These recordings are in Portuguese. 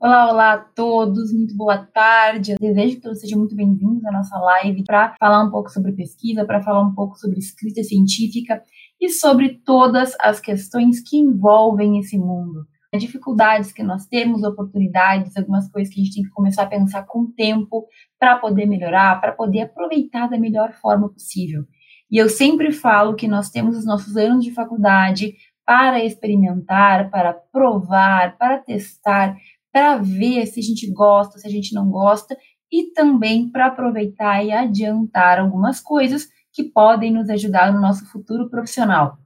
Olá, olá a todos, muito boa tarde. Eu desejo que todos sejam muito bem-vindos à nossa live para falar um pouco sobre pesquisa, para falar um pouco sobre escrita científica e sobre todas as questões que envolvem esse mundo. Dificuldades que nós temos, oportunidades, algumas coisas que a gente tem que começar a pensar com o tempo para poder melhorar, para poder aproveitar da melhor forma possível. E eu sempre falo que nós temos os nossos anos de faculdade para experimentar, para provar, para testar, para ver se a gente gosta, se a gente não gosta, e também para aproveitar e adiantar algumas coisas que podem nos ajudar no nosso futuro profissional.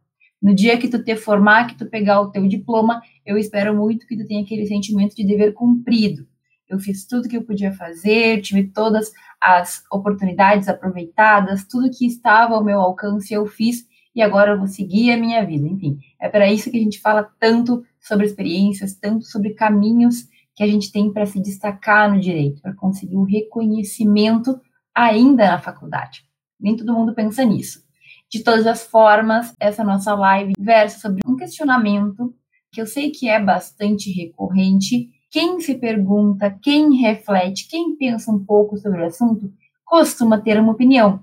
No dia que tu te formar, que tu pegar o teu diploma, eu espero muito que tu tenha aquele sentimento de dever cumprido. Eu fiz tudo que eu podia fazer, tive todas as oportunidades aproveitadas, tudo que estava ao meu alcance eu fiz e agora eu vou seguir a minha vida. Enfim, é para isso que a gente fala tanto sobre experiências, tanto sobre caminhos que a gente tem para se destacar no direito, para conseguir o reconhecimento ainda na faculdade. Nem todo mundo pensa nisso. De todas as formas, essa nossa live versa sobre um questionamento que eu sei que é bastante recorrente. Quem se pergunta, quem reflete, quem pensa um pouco sobre o assunto, costuma ter uma opinião.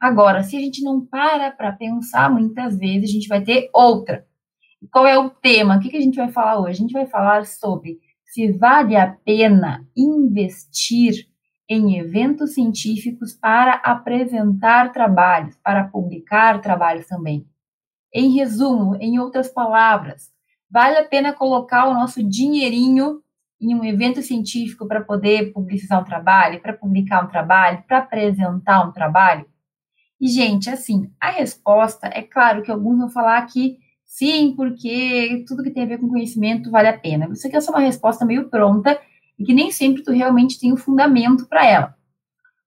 Agora, se a gente não para para pensar, muitas vezes a gente vai ter outra. Qual é o tema? O que, a gente vai falar hoje? A gente vai falar sobre se vale a pena investir em eventos científicos para apresentar trabalhos, para publicar trabalhos também. Em resumo, em outras palavras, vale a pena colocar o nosso dinheirinho em um evento científico para poder publicizar um trabalho, para publicar um trabalho, para apresentar um trabalho? E, gente, assim, a resposta é claro que alguns vão falar que sim, porque tudo que tem a ver com conhecimento vale a pena. Isso aqui é só uma resposta meio pronta e que nem sempre tu realmente tem o um fundamento para ela.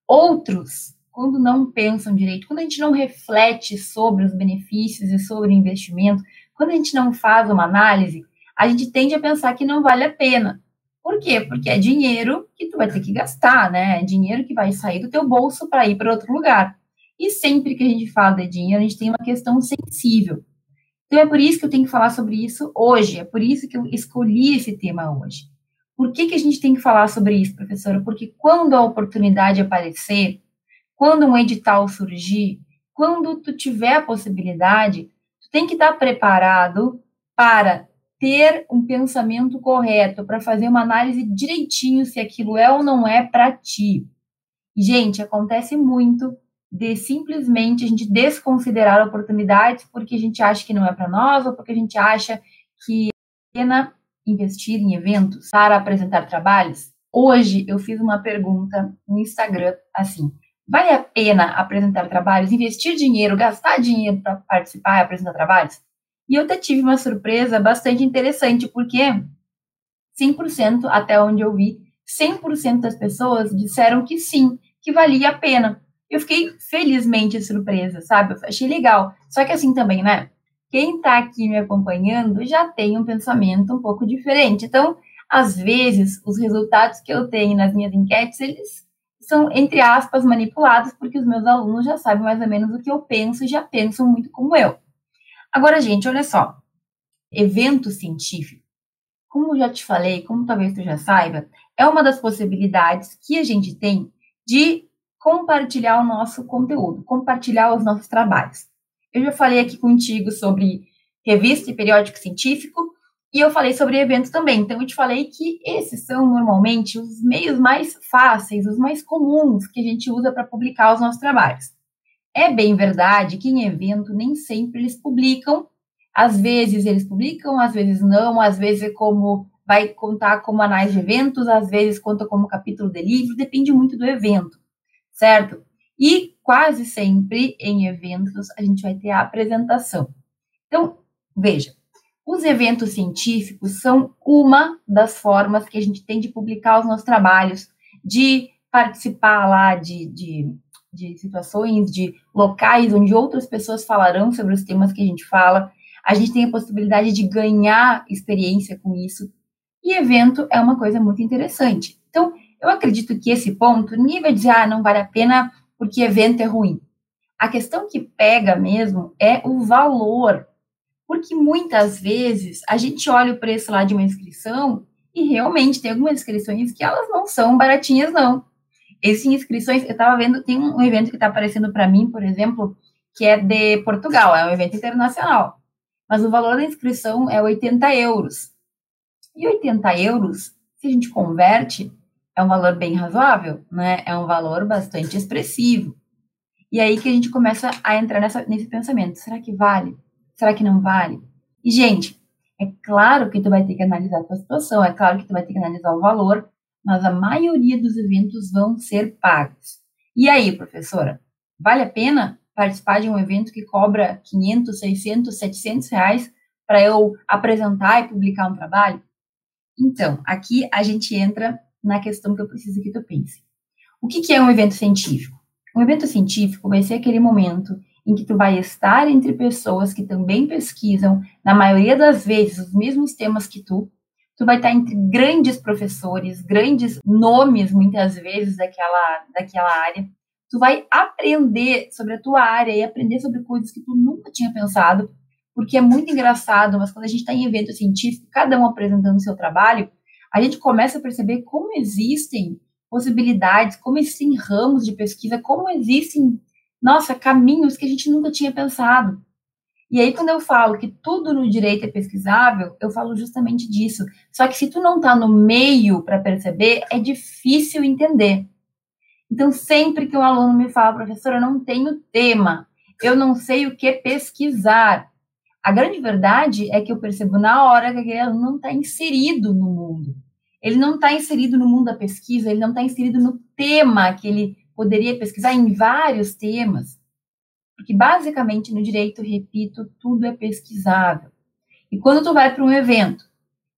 Outros, quando não pensam direito, quando a gente não reflete sobre os benefícios e sobre o investimento, quando a gente não faz uma análise, a gente tende a pensar que não vale a pena. Por quê? Porque é dinheiro que tu vai ter que gastar, né? É dinheiro que vai sair do teu bolso para ir para outro lugar. E sempre que a gente fala de dinheiro, a gente tem uma questão sensível. Então é por isso que eu tenho que falar sobre isso hoje, é por isso que eu escolhi esse tema hoje. Por que, que a gente tem que falar sobre isso, professora? Porque quando a oportunidade aparecer, quando um edital surgir, quando tu tiver a possibilidade, tu tem que estar preparado para ter um pensamento correto, para fazer uma análise direitinho se aquilo é ou não é para ti. Gente, acontece muito de simplesmente a gente desconsiderar oportunidades porque a gente acha que não é para nós ou porque a gente acha que é pena investir em eventos para apresentar trabalhos. Hoje eu fiz uma pergunta no Instagram assim: vale a pena apresentar trabalhos, investir dinheiro, gastar dinheiro para participar e apresentar trabalhos? E eu até tive uma surpresa bastante interessante, porque 100%, até onde eu vi, 100% das pessoas disseram que sim, que valia a pena. Eu fiquei felizmente surpresa, sabe? Eu achei legal. Só que assim também, né? Quem está aqui me acompanhando já tem um pensamento um pouco diferente. Então, às vezes, os resultados que eu tenho nas minhas enquetes, eles são, entre aspas, manipulados, porque os meus alunos já sabem mais ou menos o que eu penso e já pensam muito como eu. Agora, gente, olha só. Evento científico, como eu já te falei, como talvez tu já saiba, é uma das possibilidades que a gente tem de compartilhar o nosso conteúdo, compartilhar os nossos trabalhos. Eu já falei aqui contigo sobre revista e periódico científico, e eu falei sobre evento também. Então, eu te falei que esses são normalmente os meios mais fáceis, os mais comuns que a gente usa para publicar os nossos trabalhos. É bem verdade que em evento nem sempre eles publicam, às vezes eles publicam, às vezes não, às vezes é como vai contar como análise de eventos, às vezes conta como capítulo de livro, depende muito do evento certo? E quase sempre em eventos a gente vai ter a apresentação. Então, veja, os eventos científicos são uma das formas que a gente tem de publicar os nossos trabalhos, de participar lá de, de, de situações, de locais onde outras pessoas falarão sobre os temas que a gente fala. A gente tem a possibilidade de ganhar experiência com isso. E evento é uma coisa muito interessante. Então, eu acredito que esse ponto, vai dizer, ah, não vale a pena porque evento é ruim. A questão que pega mesmo é o valor. Porque muitas vezes a gente olha o preço lá de uma inscrição E realmente tem algumas inscrições que elas não são baratinhas, não. Existem inscrições, eu estava vendo, tem um evento que está aparecendo para mim, por exemplo, que é de Portugal, é um evento internacional. Mas o valor da inscrição é 80 euros. E 80 euros, se a gente converte, é um valor bem razoável, né? É um valor bastante expressivo. E aí que a gente começa a entrar nessa, nesse pensamento: será que vale? Será que não vale? E, gente, é claro que tu vai ter que analisar a tua situação, é claro que tu vai ter que analisar o valor, mas a maioria dos eventos vão ser pagos. E aí, professora, vale a pena participar de um evento que cobra 500, 600, 700 reais para eu apresentar e publicar um trabalho? Então, aqui a gente entra na questão que eu preciso que tu pense. O que, que é um evento científico? Um evento científico vai ser aquele momento em que tu vai estar entre pessoas que também pesquisam, na maioria das vezes, os mesmos temas que tu. Tu vai estar entre grandes professores, grandes nomes, muitas vezes, daquela, daquela área. Tu vai aprender sobre a tua área e aprender sobre coisas que tu nunca tinha pensado, porque é muito engraçado, mas quando a gente está em evento científico, cada um apresentando o seu trabalho, a gente começa a perceber como existem possibilidades, como existem ramos de pesquisa, como existem nossa, caminhos que a gente nunca tinha pensado. E aí, quando eu falo que tudo no direito é pesquisável, eu falo justamente disso. Só que se tu não está no meio para perceber, é difícil entender. Então, sempre que um aluno me fala, professora, eu não tenho tema, eu não sei o que pesquisar. A grande verdade é que eu percebo na hora que aquele aluno não está inserido no mundo. Ele não está inserido no mundo da pesquisa, ele não está inserido no tema que ele poderia pesquisar em vários temas, porque basicamente no direito, repito, tudo é pesquisável. E quando tu vai para um evento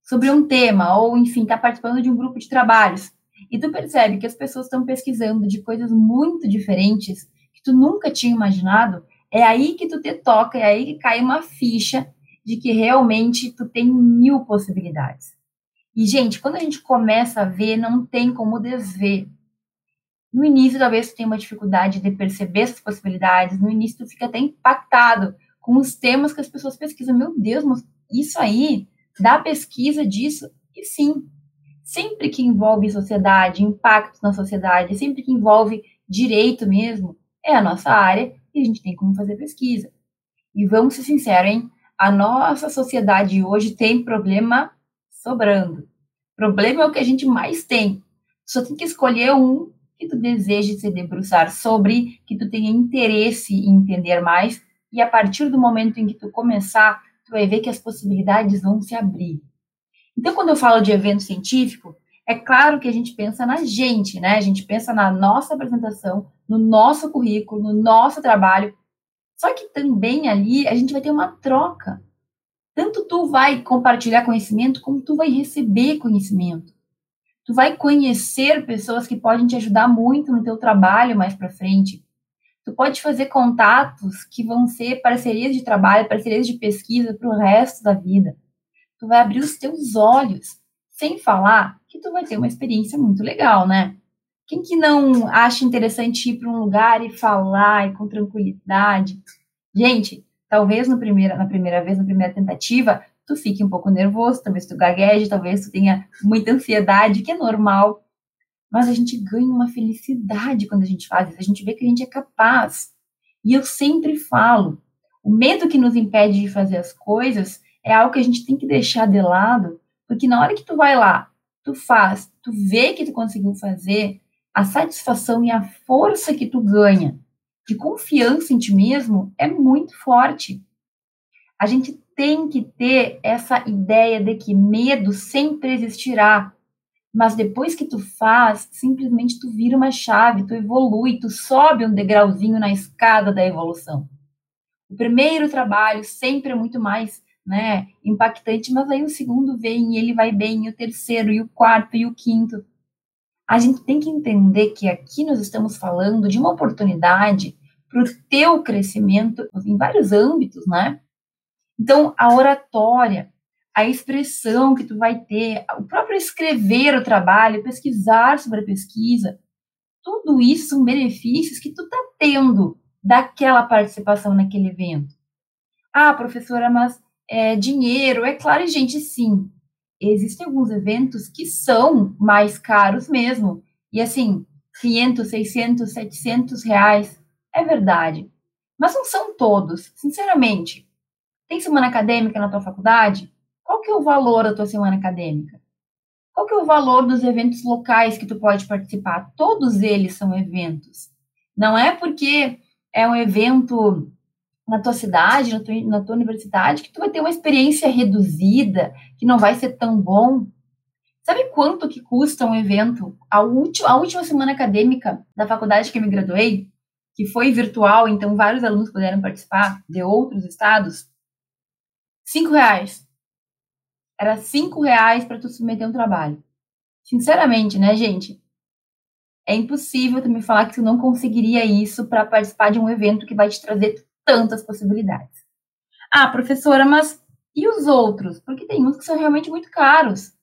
sobre um tema, ou enfim, está participando de um grupo de trabalhos, e tu percebe que as pessoas estão pesquisando de coisas muito diferentes que tu nunca tinha imaginado, é aí que tu te toca, é aí que cai uma ficha de que realmente tu tem mil possibilidades. E, gente, quando a gente começa a ver, não tem como desver. No início, talvez tu tenha uma dificuldade de perceber essas possibilidades. No início, tu fica até impactado com os temas que as pessoas pesquisam. Meu Deus, mas isso aí, dá pesquisa disso? E sim, sempre que envolve sociedade, impactos na sociedade, sempre que envolve direito mesmo, é a nossa área e a gente tem como fazer pesquisa. E vamos ser sinceros, hein? A nossa sociedade hoje tem problema sobrando. Problema é o que a gente mais tem. Só tem que escolher um que tu deseje se debruçar sobre, que tu tenha interesse em entender mais, e a partir do momento em que tu começar, tu vai ver que as possibilidades vão se abrir. Então, quando eu falo de evento científico, é claro que a gente pensa na gente, né? A gente pensa na nossa apresentação, no nosso currículo, no nosso trabalho. Só que também ali a gente vai ter uma troca. Tanto tu vai compartilhar conhecimento, como tu vai receber conhecimento tu vai conhecer pessoas que podem te ajudar muito no teu trabalho mais para frente. Tu pode fazer contatos que vão ser parcerias de trabalho, parcerias de pesquisa para o resto da vida. Tu vai abrir os teus olhos, sem falar que tu vai ter uma experiência muito legal, né? Quem que não acha interessante ir para um lugar e falar e com tranquilidade? Gente, talvez no primeira, na primeira vez, na primeira tentativa, tu fique um pouco nervoso, talvez tu gagueje, talvez tu tenha muita ansiedade, que é normal. Mas a gente ganha uma felicidade quando a gente faz isso, a gente vê que a gente é capaz. E eu sempre falo, o medo que nos impede de fazer as coisas é algo que a gente tem que deixar de lado, porque na hora que tu vai lá, tu faz, tu vê que tu conseguiu fazer, a satisfação e a força que tu ganha de confiança em ti mesmo é muito forte. A gente tem que ter essa ideia de que medo sempre existirá. Mas depois que tu faz, simplesmente tu vira uma chave, tu evolui, tu sobe um degrauzinho na escada da evolução. O primeiro trabalho sempre é muito mais né, impactante, mas aí o segundo vem e ele vai bem, e o terceiro, e o quarto, e o quinto. A gente tem que entender que aqui nós estamos falando de uma oportunidade para o teu crescimento em vários âmbitos, né? Então, a oratória, a expressão que tu vai ter, o próprio escrever o trabalho, pesquisar sobre a pesquisa, tudo isso são benefícios que tu tá tendo daquela participação naquele evento. Ah, professora, mas é, dinheiro, é claro, gente, sim. existem alguns eventos que são mais caros mesmo. E assim, 500, 600, 700 reais, é verdade. Mas não são todos, sinceramente. Tem semana acadêmica na tua faculdade? Qual que é o valor da tua semana acadêmica? Qual que é o valor dos eventos locais que tu pode participar? Todos eles são eventos. Não é porque é um evento na tua cidade, na tua, na tua universidade, que tu vai ter uma experiência reduzida, que não vai ser tão bom. Sabe quanto que custa um evento? A, última, a última semana acadêmica da faculdade que eu me graduei, que foi virtual, então vários alunos puderam participar de outros estados, cinco reais. Era cinco reais para tu submeter um trabalho. Sinceramente, né, gente? É impossível tu me falar que tu não conseguiria isso para participar de um evento que vai te trazer tantas possibilidades. Ah, professora, mas e os outros? Porque tem uns que são realmente muito caros.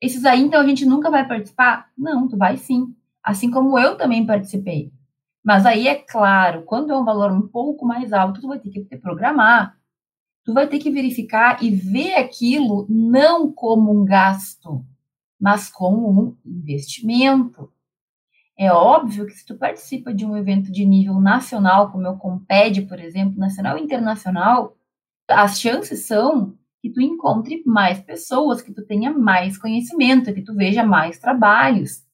Esses aí, então, a gente nunca vai participar? Não, tu vai sim. Assim como eu também participei. Mas aí, é claro, quando é um valor um pouco mais alto, tu vai ter que programar. Tu vai ter que verificar e ver aquilo não como um gasto, mas como um investimento. É óbvio que se tu participa de um evento de nível nacional, como é o Comped, por exemplo, nacional e internacional, as chances são que tu encontre mais pessoas, que tu tenha mais conhecimento, que tu veja mais trabalhos.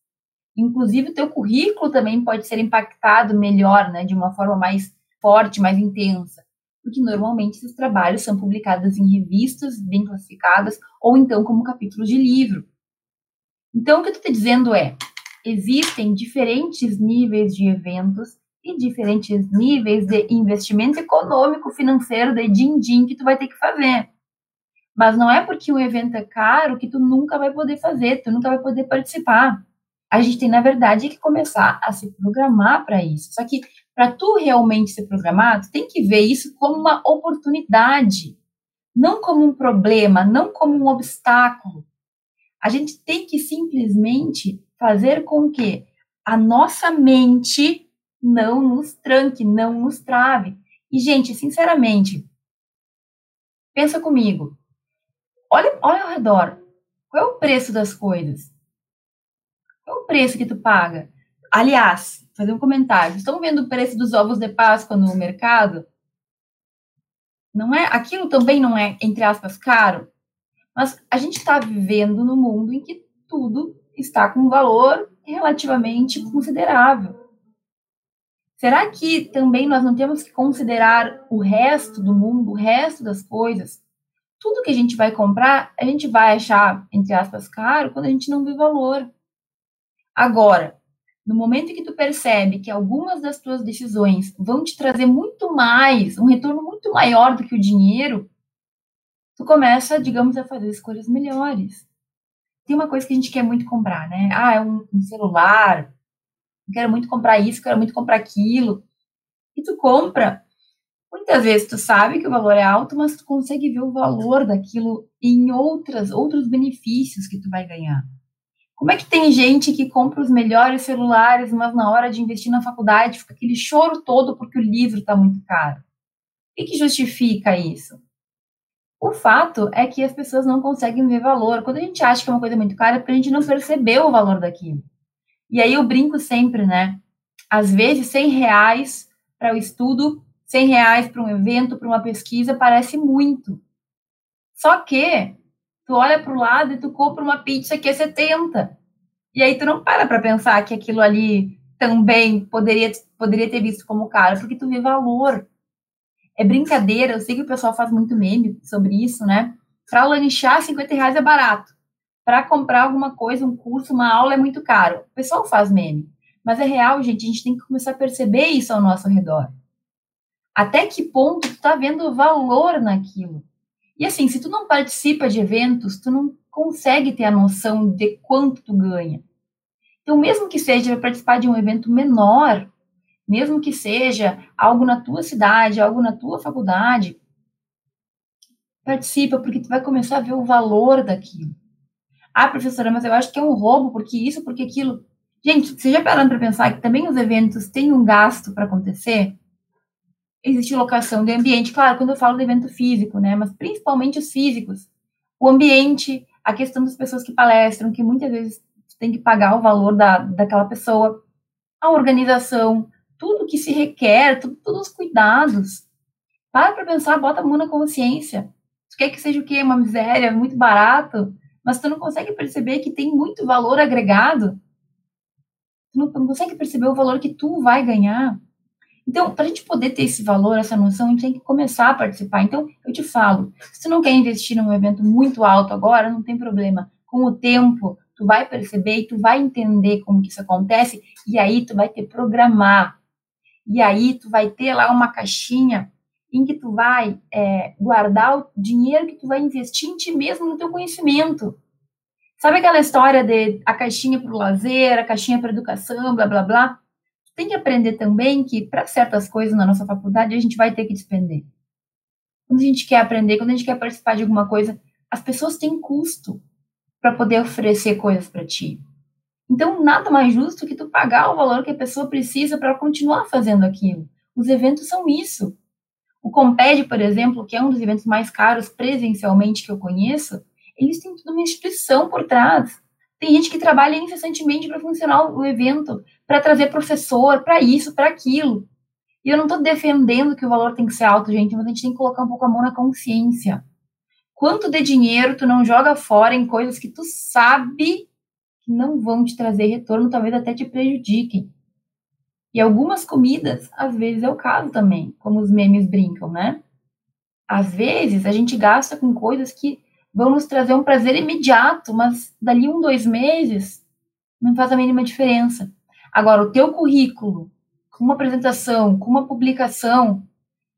Inclusive, o teu currículo também pode ser impactado melhor, né, de uma forma mais forte, mais intensa, porque normalmente esses trabalhos são publicados em revistas bem classificadas ou então como capítulos de livro. Então, o que eu estou te dizendo é, existem diferentes níveis de eventos e diferentes níveis de investimento econômico, financeiro, de din-din que tu vai ter que fazer. Mas não é porque um evento é caro que tu nunca vai poder fazer, tu nunca vai poder participar. A gente tem, na verdade, que começar a se programar para isso. Só que para tu realmente se programar, tu tem que ver isso como uma oportunidade, não como um problema, não como um obstáculo. A gente tem que simplesmente fazer com que a nossa mente não nos tranque, não nos trave. E, gente, sinceramente, pensa comigo. Olha, olha ao redor. Qual é o preço das coisas? Qual é o preço que tu paga? Aliás, fazer um comentário. Estão vendo o preço dos ovos de Páscoa no mercado? Não é? Aquilo também não é, entre aspas, caro. Mas a gente está vivendo num mundo em que tudo está com um valor relativamente considerável. Será que também nós não temos que considerar o resto do mundo, o resto das coisas? Tudo que a gente vai comprar, a gente vai achar, entre aspas, caro quando a gente não vê valor. Agora, no momento em que tu percebe que algumas das tuas decisões vão te trazer muito mais, um retorno muito maior do que o dinheiro, tu começa, digamos, a fazer escolhas melhores tem uma coisa que a gente quer muito comprar, né? Ah, é um, um celular, quero muito comprar isso, quero muito comprar aquilo. E tu compra, muitas vezes tu sabe que o valor é alto, mas tu consegue ver o valor daquilo em outras, outros benefícios que tu vai ganhar. Como é que tem gente que compra os melhores celulares, mas na hora de investir na faculdade fica aquele choro todo porque o livro está muito caro? O que, que justifica isso? O fato é que as pessoas não conseguem ver valor. Quando a gente acha que é uma coisa muito cara, é porque a gente não percebeu o valor daquilo. E aí eu brinco sempre, né? Às vezes, 100 reais para o estudo, 100 reais para um evento, para uma pesquisa, parece muito. Só que tu olha para o lado e tu compra uma pizza que é 70. E aí tu não para para pensar que aquilo ali também poderia, poderia ter visto como caro, porque tu vê valor é brincadeira, eu sei que o pessoal faz muito meme sobre isso, né? Para lanchar, 50 reais é barato. Para comprar alguma coisa, um curso, uma aula é muito caro. O pessoal faz meme. Mas é real, gente, a gente tem que começar a perceber isso ao nosso redor. Até que ponto tu tá vendo valor naquilo? E assim, se tu não participa de eventos, tu não consegue ter a noção de quanto tu ganha. Então, mesmo que seja participar de um evento menor, mesmo que seja algo na tua cidade, algo na tua faculdade, participa, porque tu vai começar a ver o valor daquilo. Ah, professora, mas eu acho que é um roubo, porque isso, porque aquilo. Gente, você já parando para pensar que também os eventos têm um gasto para acontecer? Existe locação de ambiente, claro, quando eu falo de evento físico, né? Mas principalmente os físicos. O ambiente, a questão das pessoas que palestram, que muitas vezes tem que pagar o valor da, daquela pessoa, a organização, tudo que se requer, tudo, todos os cuidados. Para para pensar, bota a mão na consciência. Tu quer que seja o quê? Uma miséria, muito barato, mas tu não consegue perceber que tem muito valor agregado. Tu não, não consegue perceber o valor que tu vai ganhar. Então, para a gente poder ter esse valor, essa noção, a gente tem que começar a participar. Então, eu te falo, se tu não quer investir num evento muito alto agora, não tem problema. Com o tempo, tu vai perceber e tu vai entender como que isso acontece, e aí tu vai ter programar. E aí tu vai ter lá uma caixinha em que tu vai é, guardar o dinheiro que tu vai investir em ti mesmo, no teu conhecimento. Sabe aquela história de a caixinha para o lazer, a caixinha para educação, blá blá blá? tem que aprender também que para certas coisas na nossa faculdade a gente vai ter que despender. Quando a gente quer aprender, quando a gente quer participar de alguma coisa, as pessoas têm custo para poder oferecer coisas para ti. Então, nada mais justo que tu pagar o valor que a pessoa precisa para continuar fazendo aquilo. Os eventos são isso. O Comped, por exemplo, que é um dos eventos mais caros presencialmente que eu conheço, eles têm toda uma instituição por trás. Tem gente que trabalha incessantemente para funcionar o evento, para trazer professor, para isso, para aquilo. E eu não estou defendendo que o valor tem que ser alto, gente, mas a gente tem que colocar um pouco a mão na consciência. Quanto de dinheiro tu não joga fora em coisas que tu sabe que não vão te trazer retorno, talvez até te prejudiquem. E algumas comidas, às vezes é o caso também, como os memes brincam, né? Às vezes a gente gasta com coisas que vão nos trazer um prazer imediato, mas dali um, dois meses não faz a mínima diferença. Agora, o teu currículo, com uma apresentação, com uma publicação,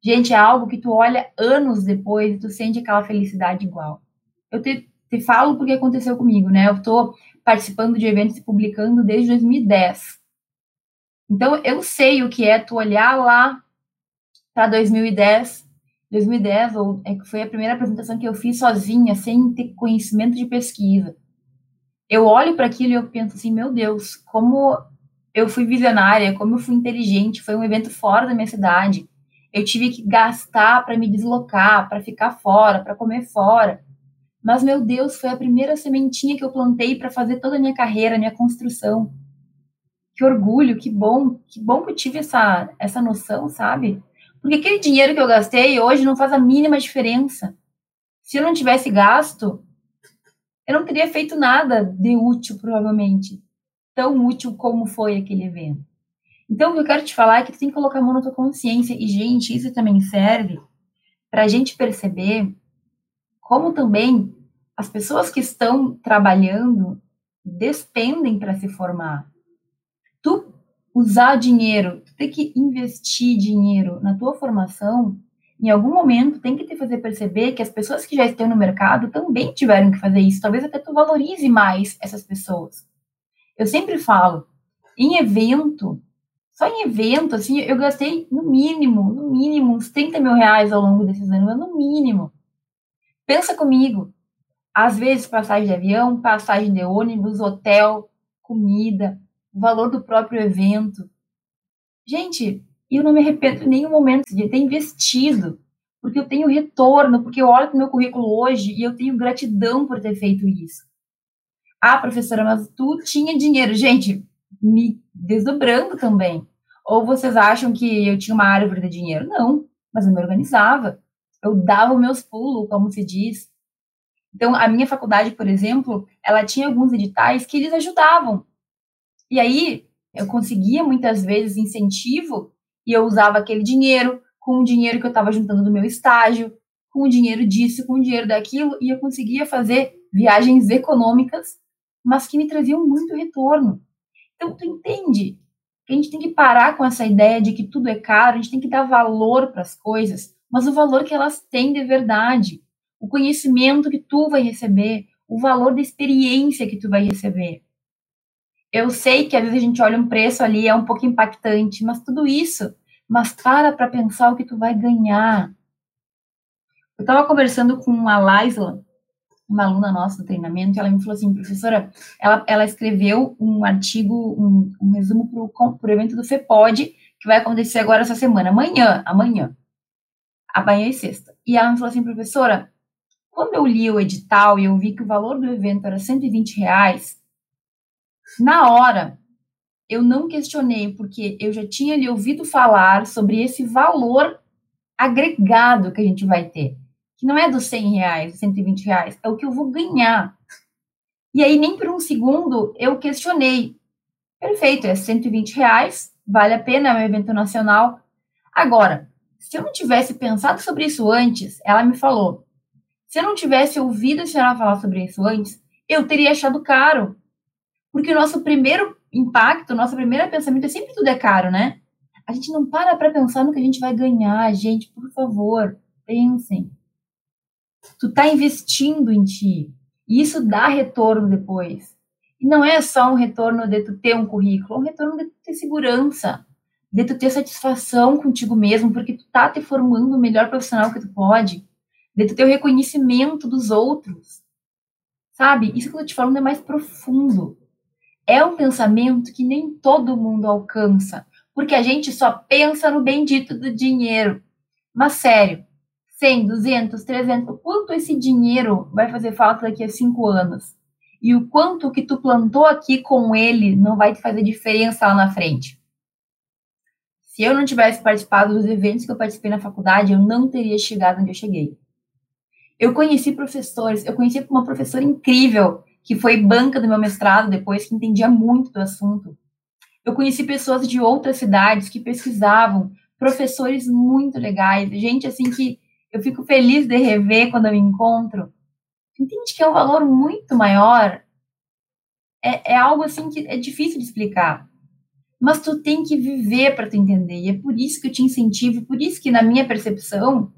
gente, é algo que tu olha anos depois e tu sente aquela felicidade igual. Eu te, te falo porque aconteceu comigo, né? Eu estou participando de eventos e publicando desde 2010. Então, eu sei o que é tu olhar lá para 2010 2010, ou, é foi a primeira apresentação que eu fiz sozinha, sem ter conhecimento de pesquisa. Eu olho para aquilo e eu penso assim, meu Deus, como eu fui visionária, como eu fui inteligente, foi um evento fora da minha cidade. Eu tive que gastar para me deslocar, para ficar fora, para comer fora. Mas, meu Deus, foi a primeira sementinha que eu plantei para fazer toda a minha carreira, minha construção. Que orgulho, que bom, que bom que eu tive essa, essa noção, sabe? Porque aquele dinheiro que eu gastei hoje não faz a mínima diferença. Se eu não tivesse gasto, eu não teria feito nada de útil, provavelmente. Tão útil como foi aquele evento. Então, o que eu quero te falar é que tu tem que colocar a mão na tua consciência. E, gente, isso também serve para a gente perceber como também as pessoas que estão trabalhando despendem para se formar. Tu usar dinheiro, ter que investir dinheiro na tua formação, em algum momento tem que te fazer perceber que as pessoas que já estão no mercado também tiveram que fazer isso. Talvez até tu valorize mais essas pessoas. Eu sempre falo, em evento, só em evento, assim, eu gastei no mínimo, no mínimo, uns 30 mil reais ao longo desses anos, no mínimo. Pensa comigo. Às vezes, passagem de avião, passagem de ônibus, hotel, comida, o valor do próprio evento. Gente, eu não me arrependo em nenhum momento de ter investido, porque eu tenho retorno, porque eu olho para o meu currículo hoje e eu tenho gratidão por ter feito isso. Ah, professora, mas tu tinha dinheiro. Gente, me desdobrando também. Ou vocês acham que eu tinha uma árvore de dinheiro? Não, mas eu me organizava. Eu dava os meus pulos, como se diz. Então, a minha faculdade, por exemplo, ela tinha alguns editais que eles ajudavam. E aí eu conseguia muitas vezes incentivo e eu usava aquele dinheiro com o dinheiro que eu estava juntando do meu estágio, com o dinheiro disso, com o dinheiro daquilo, e eu conseguia fazer viagens econômicas, mas que me traziam muito retorno. Então, tu entende que a gente tem que parar com essa ideia de que tudo é caro, a gente tem que dar valor para as coisas, mas o valor que elas têm de verdade, o conhecimento que tu vai receber, o valor da experiência que tu vai receber. Eu sei que às vezes a gente olha um preço ali, é um pouco impactante, mas tudo isso, mas para para pensar o que tu vai ganhar. Eu estava conversando com a Laisla, uma aluna nossa do treinamento, e ela me falou assim, professora, ela, ela escreveu um artigo, um, um resumo para o evento do FEPOD, que vai acontecer agora essa semana, amanhã, amanhã, amanhã e sexta. E ela me falou assim, professora, Quando eu li o edital e eu vi que o valor do evento era 120 reais, na hora eu não questionei, porque eu já tinha lhe ouvido falar sobre esse valor agregado que a gente vai ter, que não é dos 100 reais, 120 reais, é o que eu vou ganhar. E aí, nem por um segundo, eu questionei. Perfeito, é 120 reais, vale a pena, é um evento nacional. Agora, se eu não tivesse pensado sobre isso antes, ela me falou, se eu não tivesse ouvido a senhora falar sobre isso antes, eu teria achado caro. Porque o nosso primeiro impacto, o nosso primeiro pensamento é sempre tudo é caro, né? A gente não para para pensar no que a gente vai ganhar. Gente, por favor, pensem. Tu tá investindo em ti. E isso dá retorno depois. E não é só um retorno de tu ter um currículo, é um retorno de tu ter segurança, de tu ter satisfação contigo mesmo, porque tu tá te formando o melhor profissional que tu pode, de tu ter o reconhecimento dos outros. Sabe? Isso que eu tô te falando é mais profundo é um pensamento que nem todo mundo alcança, porque a gente só pensa no bendito do dinheiro. Mas sério, 100, 200, 300, quanto esse dinheiro vai fazer falta daqui a cinco anos? E o quanto que tu plantou aqui com ele não vai te fazer diferença lá na frente? Se eu não tivesse participado dos eventos que eu participei na faculdade, eu não teria chegado onde eu cheguei. Eu conheci professores, eu conheci uma professora incrível que foi banca do meu mestrado depois, que entendia muito do assunto. Eu conheci pessoas de outras cidades que pesquisavam, professores muito legais, gente assim que eu fico feliz de rever quando eu me encontro. Entende que é um valor muito maior? É, é algo assim que é difícil de explicar. Mas tu tem que viver para tu entender. E é por isso que eu te incentivo, por isso que na minha percepção,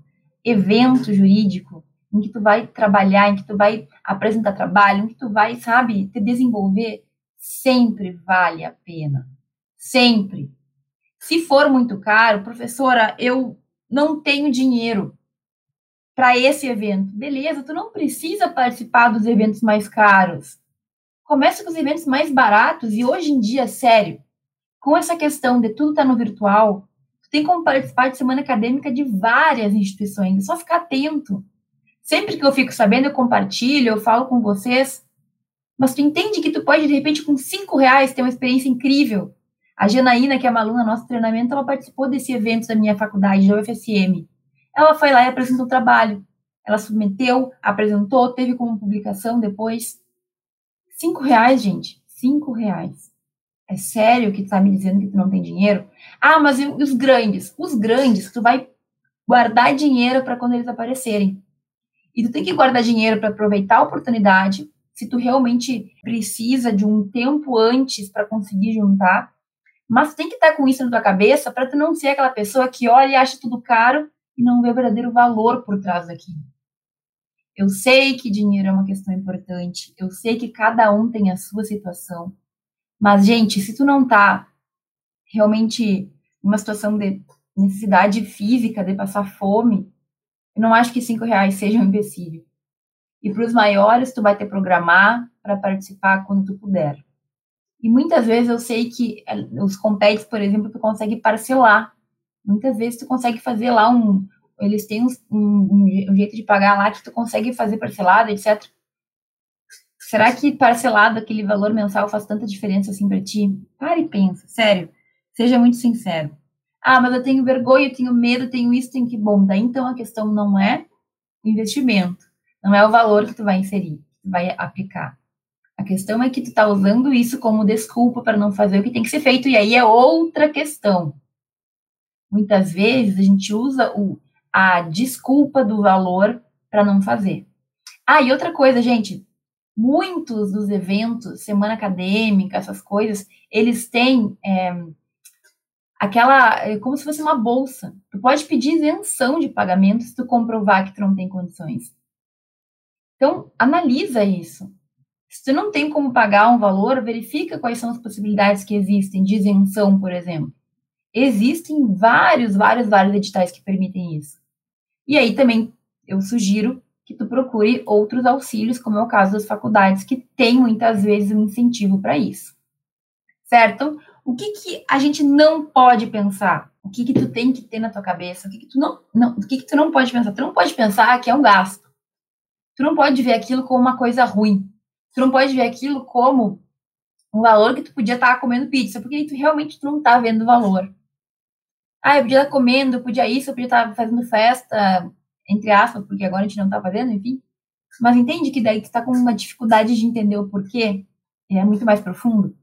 evento jurídico em que tu vai trabalhar, em que tu vai apresentar trabalho, em que tu vai, sabe, te desenvolver, sempre vale a pena. Sempre. Se for muito caro, professora, eu não tenho dinheiro para esse evento. Beleza, tu não precisa participar dos eventos mais caros. Começa com os eventos mais baratos e hoje em dia, sério, com essa questão de tudo estar tá no virtual, tu tem como participar de semana acadêmica de várias instituições. É só ficar atento. Sempre que eu fico sabendo, eu compartilho, eu falo com vocês. Mas tu entende que tu pode, de repente, com cinco reais, ter uma experiência incrível. A Janaína, que é uma aluna nosso treinamento, ela participou desse evento da minha faculdade, da UFSM. Ela foi lá e apresentou o trabalho. Ela submeteu, apresentou, teve como publicação depois. Cinco reais, gente. Cinco reais. É sério que tu tá me dizendo que tu não tem dinheiro? Ah, mas e os grandes? Os grandes, tu vai guardar dinheiro para quando eles aparecerem. E tu tem que guardar dinheiro para aproveitar a oportunidade, se tu realmente precisa de um tempo antes para conseguir juntar. Mas tem que estar tá com isso na tua cabeça para tu não ser aquela pessoa que olha e acha tudo caro e não vê o verdadeiro valor por trás daquilo. Eu sei que dinheiro é uma questão importante, eu sei que cada um tem a sua situação. Mas, gente, se tu não tá realmente numa situação de necessidade física, de passar fome, eu não acho que cinco reais seja um empecilho. E para os maiores, tu vai ter programar para participar quando tu puder. E muitas vezes eu sei que eh, os compets, por exemplo, tu consegue parcelar. Muitas vezes tu consegue fazer lá um. Eles têm um, um, um jeito de pagar lá que tu consegue fazer parcelado, etc. Será que parcelado aquele valor mensal faz tanta diferença assim para ti? Pare e pensa, sério. Seja muito sincero. Ah, mas eu tenho vergonha, eu tenho medo, eu tenho isso, tenho que. Bom, daí então a questão não é o investimento, não é o valor que tu vai inserir, vai aplicar. A questão é que tu está usando isso como desculpa para não fazer o que tem que ser feito, e aí é outra questão. Muitas vezes a gente usa o, a desculpa do valor para não fazer. Ah, e outra coisa, gente, muitos dos eventos, semana acadêmica, essas coisas, eles têm é, aquela, é como se fosse uma bolsa. Tu pode pedir isenção de pagamento se tu comprovar que tu não tem condições. Então, analisa isso. Se tu não tem como pagar um valor, verifica quais são as possibilidades que existem de isenção, por exemplo. Existem vários, vários, vários editais que permitem isso. E aí também eu sugiro que tu procure outros auxílios, como é o caso das faculdades, que tem muitas vezes um incentivo para isso. Certo? O que, que a gente não pode pensar? O que, que tu tem que ter na tua cabeça? O que, que tu não, não, o que, que tu não pode pensar? Tu não pode pensar que é um gasto. Tu não pode ver aquilo como uma coisa ruim. Tu não pode ver aquilo como um valor que tu podia estar tá comendo pizza, porque tu realmente tu não está vendo valor. Ah, eu podia estar tá comendo, eu podia isso, eu podia estar tá fazendo festa, entre aspas, porque agora a gente não está fazendo, enfim. Mas entende que daí tu está com uma dificuldade de entender o porquê? E é muito mais profundo.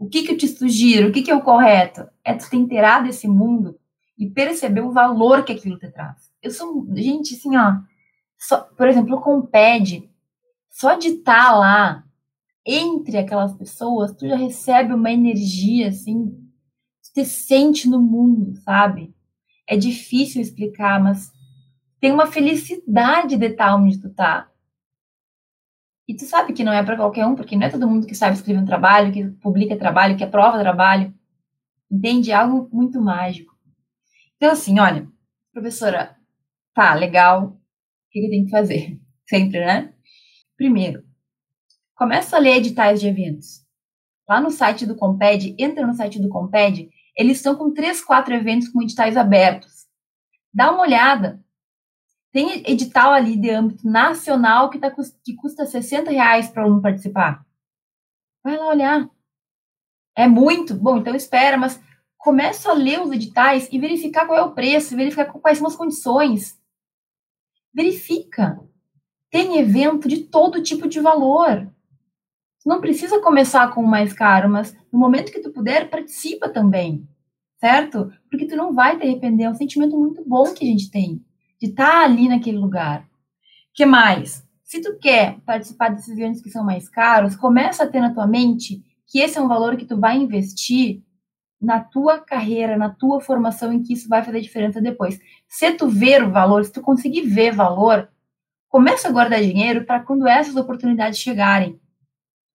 O que, que eu te sugiro? O que, que é o correto? É tu ter inteirado esse mundo e perceber o valor que aquilo te traz. Eu sou, gente, assim, ó, só, por exemplo, o Comped, só de estar tá lá entre aquelas pessoas, tu já recebe uma energia, assim, tu te sente no mundo, sabe? É difícil explicar, mas tem uma felicidade de estar onde tu tá. E tu sabe que não é para qualquer um, porque não é todo mundo que sabe escrever um trabalho, que publica trabalho, que aprova trabalho. Entende? É algo muito mágico. Então, assim, olha, professora, tá, legal. O que eu tenho que fazer? Sempre, né? Primeiro, começa a ler editais de eventos. Lá no site do Comped, entra no site do Comped, eles estão com três, quatro eventos com editais abertos. Dá uma olhada. Tem edital ali de âmbito nacional que, tá, que custa 60 reais para um participar. Vai lá olhar. É muito? Bom, então espera, mas começa a ler os editais e verificar qual é o preço, verificar quais são as condições. Verifica. Tem evento de todo tipo de valor. Não precisa começar com o mais caro, mas no momento que tu puder, participa também, certo? Porque tu não vai te arrepender, é um sentimento muito bom que a gente tem de estar tá ali naquele lugar. que mais? Se tu quer participar desses eventos que são mais caros, começa a ter na tua mente que esse é um valor que tu vai investir na tua carreira, na tua formação, em que isso vai fazer diferença depois. Se tu ver o valor, se tu conseguir ver valor, começa a guardar dinheiro para quando essas oportunidades chegarem.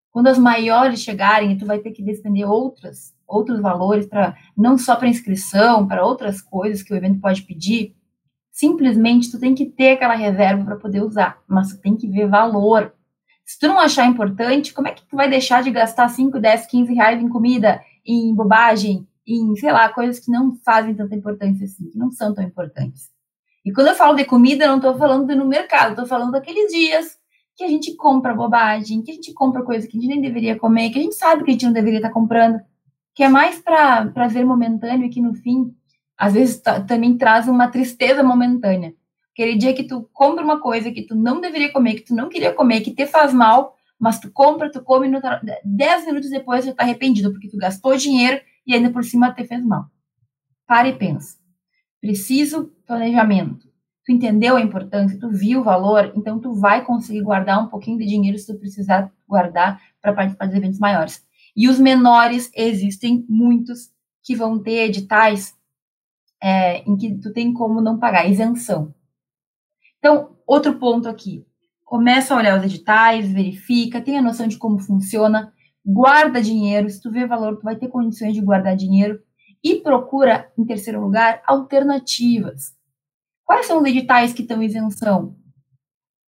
Quando as maiores chegarem, tu vai ter que despender outras, outros valores para não só para inscrição, para outras coisas que o evento pode pedir. Simplesmente tu tem que ter aquela reserva para poder usar, mas tu tem que ver valor. Se tu não achar importante, como é que tu vai deixar de gastar 5, 10, 15 reais em comida, em bobagem, em, sei lá, coisas que não fazem tanta importância assim, que não são tão importantes. E quando eu falo de comida, eu não estou falando no mercado, estou falando daqueles dias que a gente compra bobagem, que a gente compra coisa que a gente nem deveria comer, que a gente sabe que a gente não deveria estar tá comprando, que é mais para prazer momentâneo e que no fim às vezes também traz uma tristeza momentânea. Aquele dia que tu compra uma coisa que tu não deveria comer, que tu não queria comer, que te faz mal, mas tu compra, tu come, no, dez minutos depois tu tá arrependido, porque tu gastou dinheiro e ainda por cima te fez mal. Para e pensa. Preciso planejamento. Tu entendeu a importância, tu viu o valor, então tu vai conseguir guardar um pouquinho de dinheiro se tu precisar guardar para participar de eventos maiores. E os menores, existem muitos que vão ter editais é, em que tu tem como não pagar, isenção. Então, outro ponto aqui. Começa a olhar os editais, verifica, tem a noção de como funciona, guarda dinheiro. Se tu vê valor, tu vai ter condições de guardar dinheiro e procura, em terceiro lugar, alternativas. Quais são os editais que estão em isenção?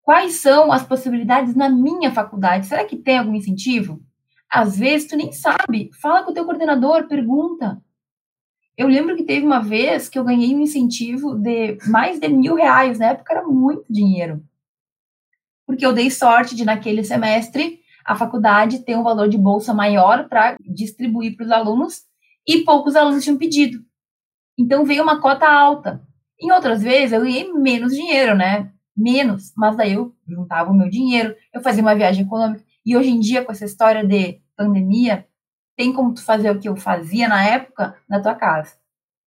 Quais são as possibilidades na minha faculdade? Será que tem algum incentivo? Às vezes tu nem sabe. Fala com o teu coordenador, pergunta. Eu lembro que teve uma vez que eu ganhei um incentivo de mais de mil reais, na época era muito dinheiro. Porque eu dei sorte de, naquele semestre, a faculdade ter um valor de bolsa maior para distribuir para os alunos e poucos alunos tinham pedido. Então veio uma cota alta. Em outras vezes eu ganhei menos dinheiro, né? Menos, mas daí eu juntava o meu dinheiro, eu fazia uma viagem econômica. E hoje em dia, com essa história de pandemia, tem como tu fazer o que eu fazia na época na tua casa.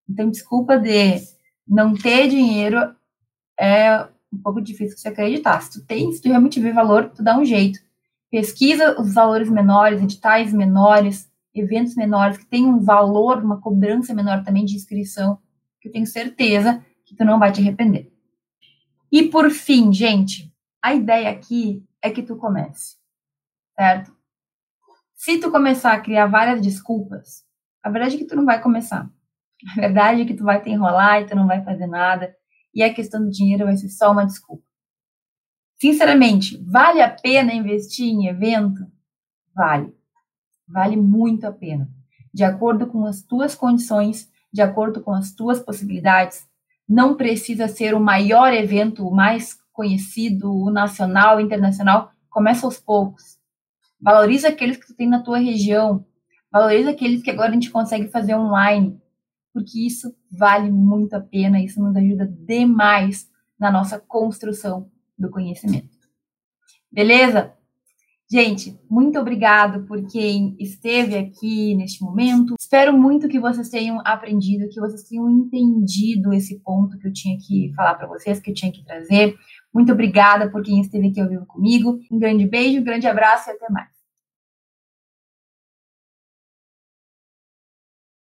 Então, desculpa de não ter dinheiro é um pouco difícil de se acreditar. Se tu tem, se tu realmente vê valor, tu dá um jeito. Pesquisa os valores menores, editais menores, eventos menores, que tem um valor, uma cobrança menor também de inscrição, que eu tenho certeza que tu não vai te arrepender. E por fim, gente, a ideia aqui é que tu comece, certo? Se tu começar a criar várias desculpas, a verdade é que tu não vai começar. A verdade é que tu vai te enrolar e tu não vai fazer nada. E a questão do dinheiro vai ser só uma desculpa. Sinceramente, vale a pena investir em evento? Vale. Vale muito a pena. De acordo com as tuas condições, de acordo com as tuas possibilidades. Não precisa ser o maior evento, o mais conhecido, o nacional, o internacional, começa aos poucos. Valoriza aqueles que tu tem na tua região. Valoriza aqueles que agora a gente consegue fazer online. Porque isso vale muito a pena, isso nos ajuda demais na nossa construção do conhecimento. Beleza? Gente, muito obrigado por quem esteve aqui neste momento. Espero muito que vocês tenham aprendido, que vocês tenham entendido esse ponto que eu tinha que falar para vocês, que eu tinha que trazer. Muito obrigada por quem esteve aqui ao vivo comigo. Um grande beijo, um grande abraço e até mais.